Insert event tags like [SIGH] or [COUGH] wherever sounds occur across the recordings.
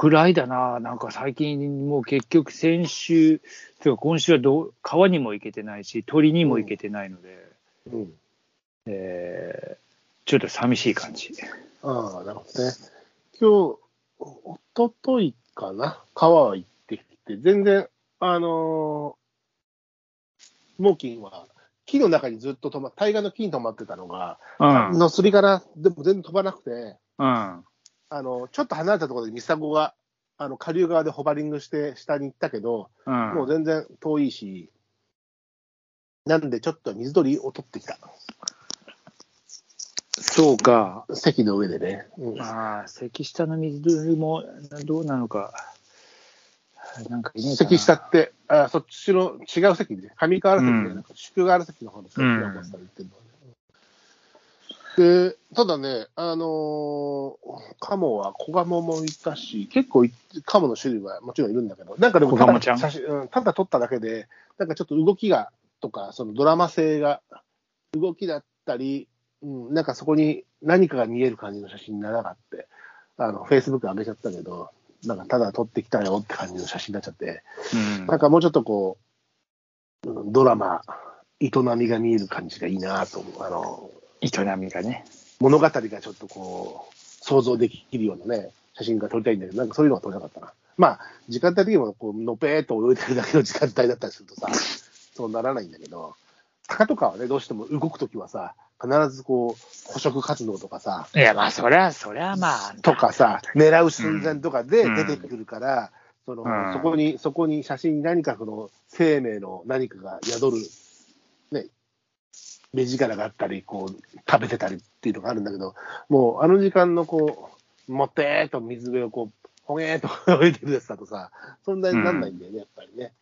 ぐらいだな。なんか最近もう結局先週、てか今週はどう川にも行けてないし、鳥にも行けてないので、うん。えーちょっと寂しい感じ。ああ、なるほどね。今日、おとといかな、川行ってきて、全然、あのー、猛禽は、木の中にずっと止ま、対岸の木に止まってたのが、うん。のすりから、でも全然飛ばなくて、うん。あの、ちょっと離れたところでミサゴが、あの、下流側でホバリングして下に行ったけど、うん。もう全然遠いし、なんでちょっと水鳥を取ってきた。そうか。席の上でね。うんまあ、関下の水鳥もどうなのか。なんかいね席下って、あそっちの違う席で、上川原席で、うんなんか宿川原席の方の席うんがおさん言ってるのね。で、ただね、あのーカモは小ガモもいたし、結構いカモの種類はもちろんいるんだけど、なんかでもただ写真、うん、ただ撮っただけで、なんかちょっと動きが、とか、そのドラマ性が、動きだったり、うん、なんかそこに何かが見える感じの写真にならなかった。あの、フェイスブック上げちゃったけど、なんかただ撮ってきたよって感じの写真になっちゃって、うんなんかもうちょっとこう、うんドラマ、営みが見える感じがいいなと思う。あの、営みがね。物語がちょっとこう、想像できるようなね、写真が撮りたいんだけど、なんかそういうのが撮りたかったな。まあ、時間帯的にもこう、のぺーっと泳いでるだけの時間帯だったりするとさ、[LAUGHS] そうならないんだけど、鷹とかはね、どうしても動くときはさ、必ずこう、捕食活動とかさ、いや、まあ、そりゃ、そりゃまあ。とかさ、狙う寸前とかでうん出てくるから、そのうんそこに、そこに写真に何かこの生命の何かが宿る、ね、目力があったり、こう、食べてたりっていうのがあるんだけど、もうあの時間のこう、もってーっと水辺をこう、ほげーっと [LAUGHS] 泳いでるやつだとさ、そんなになんないんだよね、やっぱりね。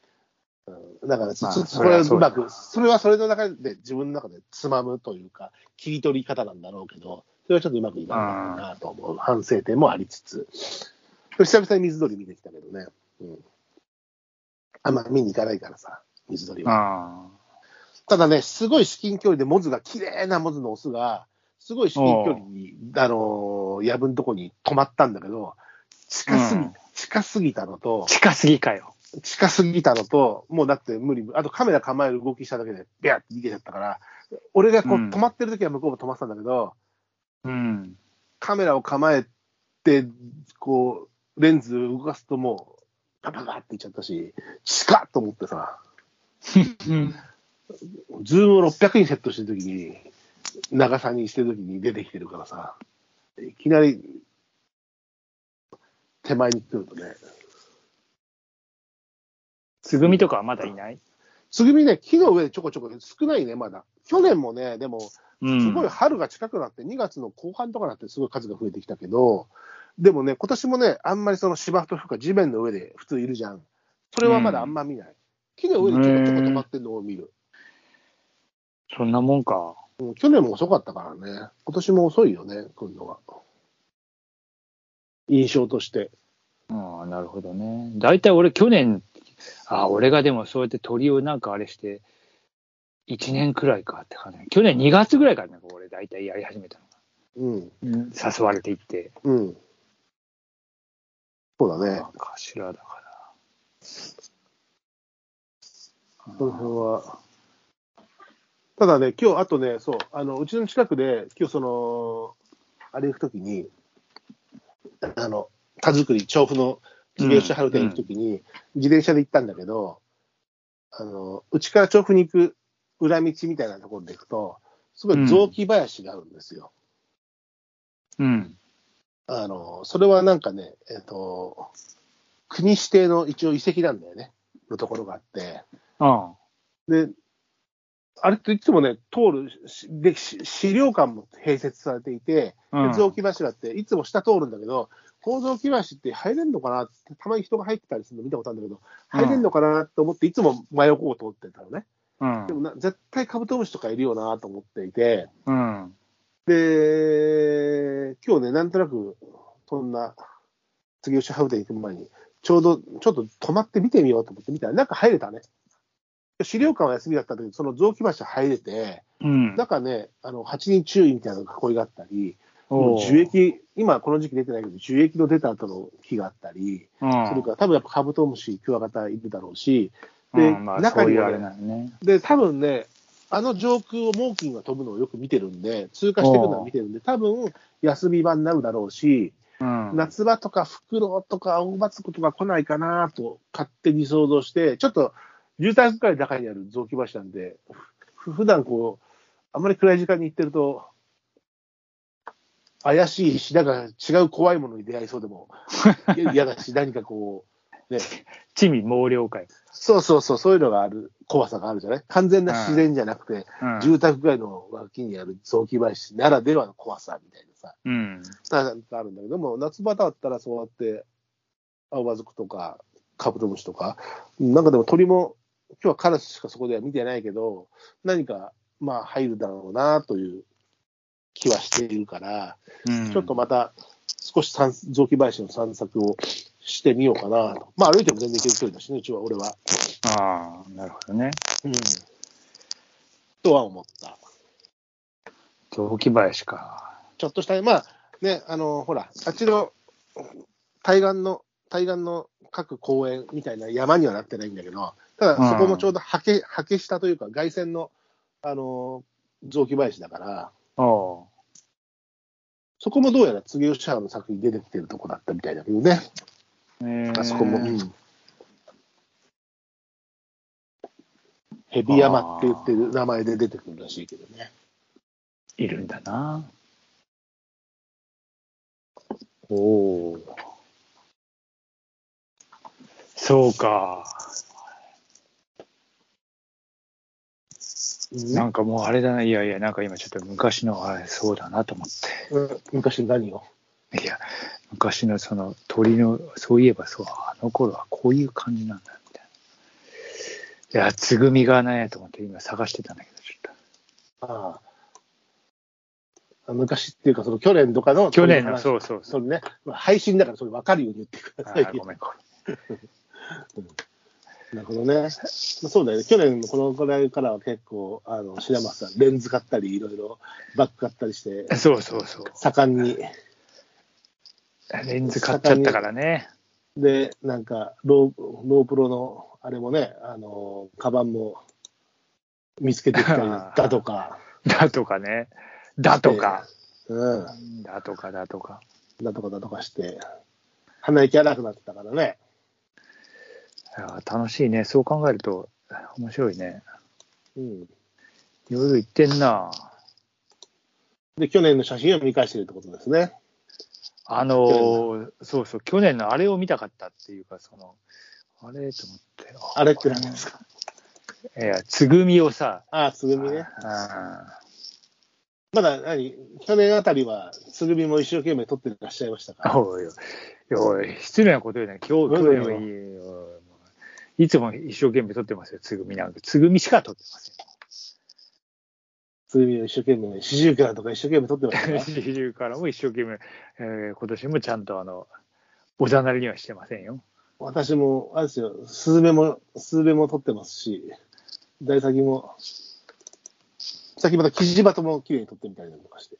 うん、だから、まあそれはうまく、それはそれの中で自分の中でつまむというか、切り取り方なんだろうけど、それはちょっとうまくいかなかったなと思う反省点もありつつ、久々に水鳥見てきたけどね、うん、あんま見に行かないからさ、水鳥は。あただね、すごい至近距離でモズが、綺麗なモズのオスが、すごい至近距離に、あのー、やぶのとこに止まったんだけど、近すぎ、うん近すぎたのとあ。、近すぎかよ。近すぎたのと、もうだって無理、あとカメラ構える動きしただけで、ビャーって逃げちゃったから、俺がこううん止まってる時は向こうも止まってたんだけど、うん。カメラを構えて、こう、レンズ動かすともう、パパパっていっちゃったし、近っと思ってさ、[LAUGHS] ズームを600にセットしてる時に、長さにしてる時に出てきてるからさ、いきなり、手前に来るとね、つぐみとかはまだいない？つぐみね、木の上でちょこちょこ少ないね、まだ。去年もね、でも、うん。すごい春が近くなって、2月の後半とかになって、すごい数が増えてきたけど、でもね、今年もね、あんまりその芝生とか地面の上で普通いるじゃん。それはまだあんま見ない。木の上でちょこちょこ止まってるのを見る。そんなもんか。うん去年も遅かったからね、今年も遅いよね、来るのは。印象として。ああ、なるほどね。大体俺去年、ああ、俺がでもそうやって鳥をなんかあれして、1年くらいかって感じ。去年2月ぐらいからなんか俺大体やり始めたうん、のが。誘われていって。うん。そうだねあ。頭だから。その辺は。ただね、今日、あとね、そう、あの、うちの近くで、今日その、あれ行くときに、あの、田作り、調布の秀吉春店行くときに、自転車で行ったんだけど、あの、うちから調布に行く裏道みたいなところで行くと、すごい雑木林があるんですよ。うん。あの、それはなんかね、えっ、と、国指定の一応遺跡なんだよね、のところがあって、あで、あれっていつもね、通るしでし資料館も併設されていて、鉄道木柱っていつも下通るんだけど、構造木橋って入れんのかなって、たまに人が入ってたりするの見たことあるんだけど、入れんのかなと思って、いつも真横を通ってたのね。うんでもな絶対カブトムシとかいるよなと思っていて、うん。で、今日ね、なんとなく、そんな、次吉ハウデン行く前に、ちょうど、ちょっと止まって見てみようと思って見たら、中入れたね。資料館は休みだったんだけど、その雑木橋入れて、うん。中ね、あの、8人注意みたいな囲いがあったり、樹液、今この時期出てないけど、樹液の出た後の木があったり、うんそれから多分やっぱカブトムシ、クワガタいるだろうし、で、うんまあ、中にはねね。で、多分ね、あの上空を猛禽が飛ぶのをよく見てるんで、通過していくのを見てるんで、多分休み場になるだろうし、うん。夏場とかフクロウとかオオバツクとか来ないかなと勝手に想像して、ちょっと住宅街の中にある雑木林なんで、ふ普段こう、あんまり暗い時間に行ってると、怪しいし、なんか違う怖いものに出会いそうでも [LAUGHS] 嫌だし、何かこう、ね、地味猛量会。そうそうそう、そういうのがある、怖さがあるじゃない？完全な自然じゃなくて、うん。住宅街の脇にある雑木林ならではの怖さみたいなさ、うん。なんかあるんだけども、夏場だったらそうやって、青葉族とか、カブトムシとか、なんかでも鳥も、今日はカラスしかそこでは見てないけど、何か、まあ入るだろうなという気はしているから、うんちょっとまた少し散雑木林の散策をしてみようかなと。まあ歩いても全然行ける距離だしね、うちは、俺は。ああ、なるほどね。うん。とは思った。雑木林か。ちょっとした、まあね、あの、ほら、あっちの対岸の、対岸の各公園みたいな山にはなってないんだけど、ただそこもちょうどはけ、はけ下というか、外線の、あの、雑木林だから、おそこもどうやら杉吉原の作品に出てきてるとこだったみたいだけどね、えあそこも。うん蛇山って言ってる名前で出てくるらしいけどね。いるんだな。おお。そうか。なんかもうあれだな。いやいや、なんか今ちょっと昔のあれそうだなと思っうん昔何を？て。いや、昔のその鳥の、そういえばそう、あの頃はこういう感じなんだ、みたいな。いや、つぐみがないと思って今探してたんだけど、ちょっああ昔っていうか、その去年とかのと。去年の、う。そうそうそ。そうれね、配信だからそれ分かるように言ってくださいよ。あーごめん、ご [LAUGHS] なるほどね。まあそうだよね。去年のこのぐらいからは結構、あの、白松さん、レンズ買ったり、いろいろバッグ買ったりして。そうそうそう。盛んに。レンズ買っちゃったからね。で、なんか、ロー、ロープロの、あれもね、あの、カバンも見つけてきたりだとか、だとかね。だとか。うん、だとかだとか。だとかだとかして、鼻息荒くなってたからね。いや楽しいね。そう考えると面白いね。うん。いろいろ言ってんな。で、去年の写真を見返してるってことですね。あのーそうそう、去年のあれを見たかったっていうか、その、あれと思って。あれって何ですか？いや、つぐみをさ、ああ、つぐみね。あまだ何？去年あたりは、つぐみも一生懸命撮ってらっしゃいましたかーおいおいおい、失礼なこと言うね。今日、去年はいいよ。いつも一生懸命撮ってますよ、つぐみなんか。つぐみしか撮ってません。つぐみを一生懸命、四十からとか一生懸命撮ってましたか四十からも一生懸命、えー今年もちゃんとあの、おざなりにはしてませんよ。私も、あれですよ、スズメも、スズメも撮ってますし、大先も、さっきまたキジバトも綺麗に撮ってみたりとかして。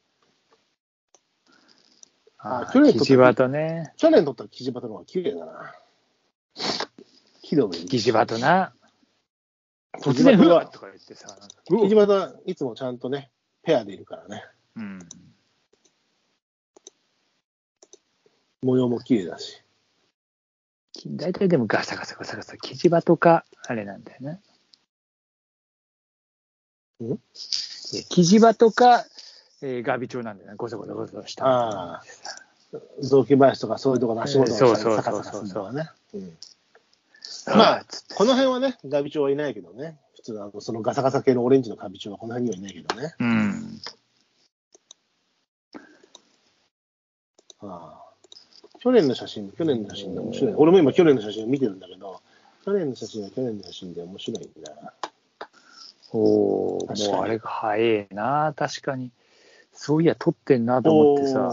ああ去年撮ったキジバトね。去年撮ったキジバトの方が綺麗だな。木の上に。キジバトな。突然、うわっとか言ってさ、なんかキジバトはいつもちゃんとね、ペアでいるからね。うん。模様も綺麗だし。大体でもガサガサガサガサ、キジバトか、あれなんだよね。ん？キジバトか、えーガビチョウなんだよね。ゴソゴソゴソした。ああ雑木林とかそういうとこの足元のそうそうそうそうサカサカするのはね。うんあまあこの辺はね、ガビチョウはいないけどね。普通のあのそのガサガサ系のオレンジのガビチョウはこの辺にはいないけどね。うん。ああ去年の写真、去年の写真で面白い。俺も今去年の写真を見てるんだけど、去年の写真は去年の写真で面白いんだ。おお、もうあれが早えな、確かに。そういや、撮ってんなと思ってさ。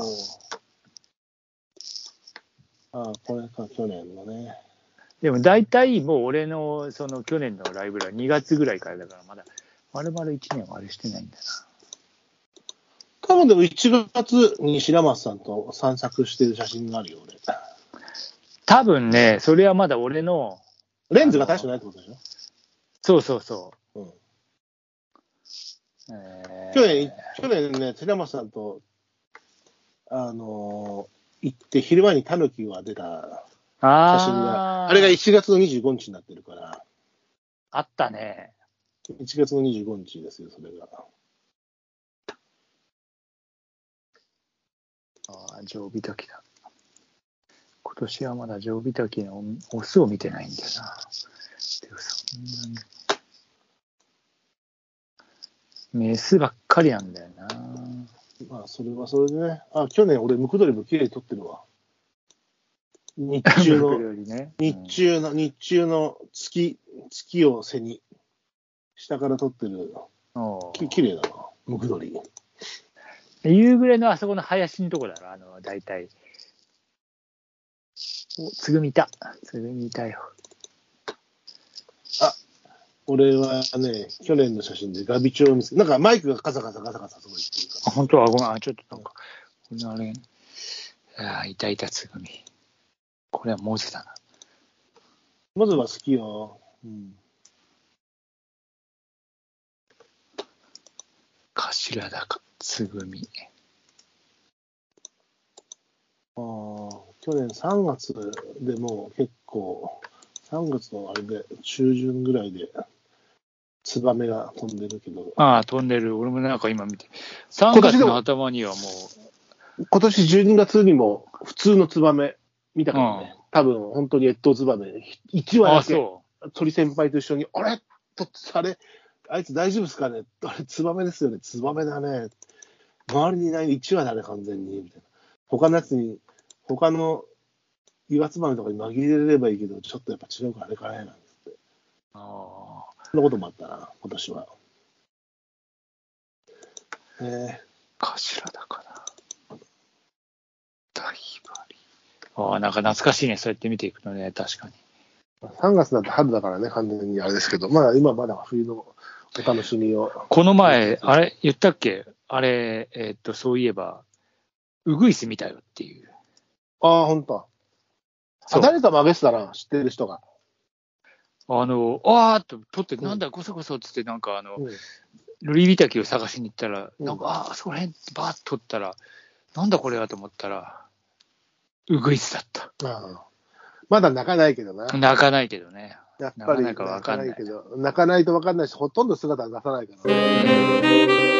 ああ、これか、去年のね。でも大体もう俺のその去年のライブは2月ぐらいからだから、まだ丸々1年はあれしてないんだ多分でも1月に白松さんと散策してる写真があるよ、俺。多分ね、それはまだ俺の、レンズが大してないってことでしょ？そうそうそう。うんえー去年、去年ね、白松さんと、あのー行って、昼間にタヌキが出たあ写真が、ーあれが1月の25日になってるから、あったね。1月の25日ですよ、それが。ああ、常備時だ。今年はまだ常備時のオスを見てないんだよな。でもそんなに。メスばっかりなんだよな。まあ、それはそれでね。あ、去年俺、ムクドリも綺麗に撮ってるわ。日中の、ね。[LAUGHS] 日中の、日中の月、月を背に、下から撮ってる、き綺麗だな、ムクドリ。夕暮れのあそこの林のとこだろ、あの、大体。お、つぐみいた。つぐみいたよ。俺はね、去年の写真でガビチョウを見つけなんかマイクがカサカサカサカサすごいっていうあ、本当？は、ごめん、あ、ちょっとなんか、これあれ、ああ、いたいたつぐみ。これは文字だな。まずは好きよ。うん。頭高、つぐみ。ああ、去年3月でもう結構、3月のあれで、中旬ぐらいで、ツバメが飛んでるけど、ああ、飛んでる。俺もなんか今見て。3今年でも月の頭にはも今年12月にも普通のツバメ見たからね、多分本当に越冬ツバメ、1う、ああ、羽だけそ鳥先輩と一緒に、あれ？と、あれ、あいつ大丈夫ですかね？あれ、ツバメですよね、ツバメだね。周りにいない1羽だね、完全に。みたいな他のやつに、他の岩ツバメとかに紛れればいいけど、ちょっとやっぱ違うからあれかねなんつって。う。あそんなこともあったな、今年は。えあ、頭高な。大バリ。ああ、なんか懐かしいね。そうやって見ていくとね、確かに。ー、3月なんて春だからね、完全にあれですけど、まあ今まだ冬のお楽しみを。この前、あれ、言ったっけ？あれ、えーっと、そういえば、ウグイス見たよっていう。ああ、ほんと。誰かもあげてたな、知ってる人が。あの、あーっと撮って、なんだ、ごそごそっつって、なんかあの、うんルリビタキを探しに行ったら、うんなんか、ああ、そこら辺バーッと撮ったら、なんだこれはと思ったら、ウグイスだった。まだ泣かないけどな。泣かないけどね。やっぱり泣かないけど、泣かないと分かんないし、ほとんど姿は出さないからね。